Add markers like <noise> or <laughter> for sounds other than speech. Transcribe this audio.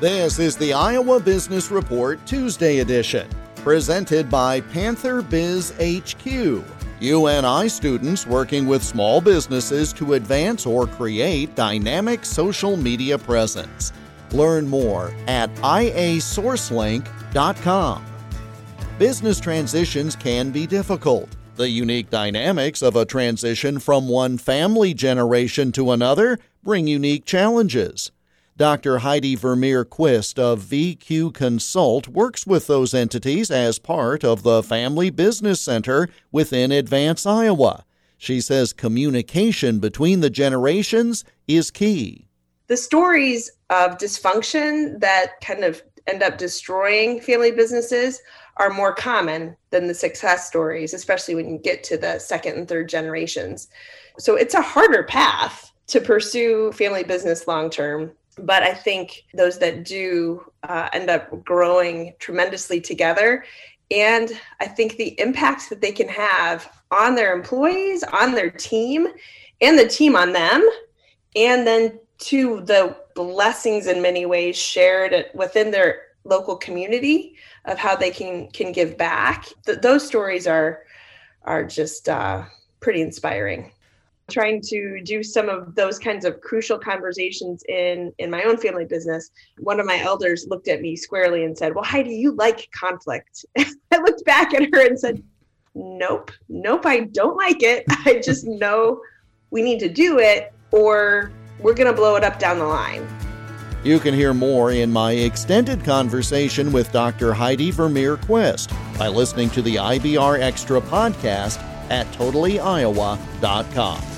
This is the Iowa Business Report Tuesday edition, presented by Panther Biz HQ. UNI students working with small businesses to advance or create dynamic social media presence. Learn more at iasourcelink.com. Business transitions can be difficult. The unique dynamics of a transition from one family generation to another bring unique challenges. Dr. Heidi Vermeer Quist of VQ Consult works with those entities as part of the Family Business Center within Advance Iowa. She says communication between the generations is key. The stories of dysfunction that kind of end up destroying family businesses are more common than the success stories, especially when you get to the second and third generations. So it's a harder path to pursue family business long term but I think those that do uh, end up growing tremendously together. And I think the impact that they can have on their employees, on their team, and the team on them, and then to the blessings in many ways shared within their local community of how they can can give back. Th- those stories are are just uh, pretty inspiring trying to do some of those kinds of crucial conversations in in my own family business one of my elders looked at me squarely and said well heidi you like conflict <laughs> i looked back at her and said nope nope i don't like it <laughs> i just know we need to do it or we're going to blow it up down the line you can hear more in my extended conversation with Dr. Heidi Vermeer Quist by listening to the IBR Extra podcast at totallyiowa.com.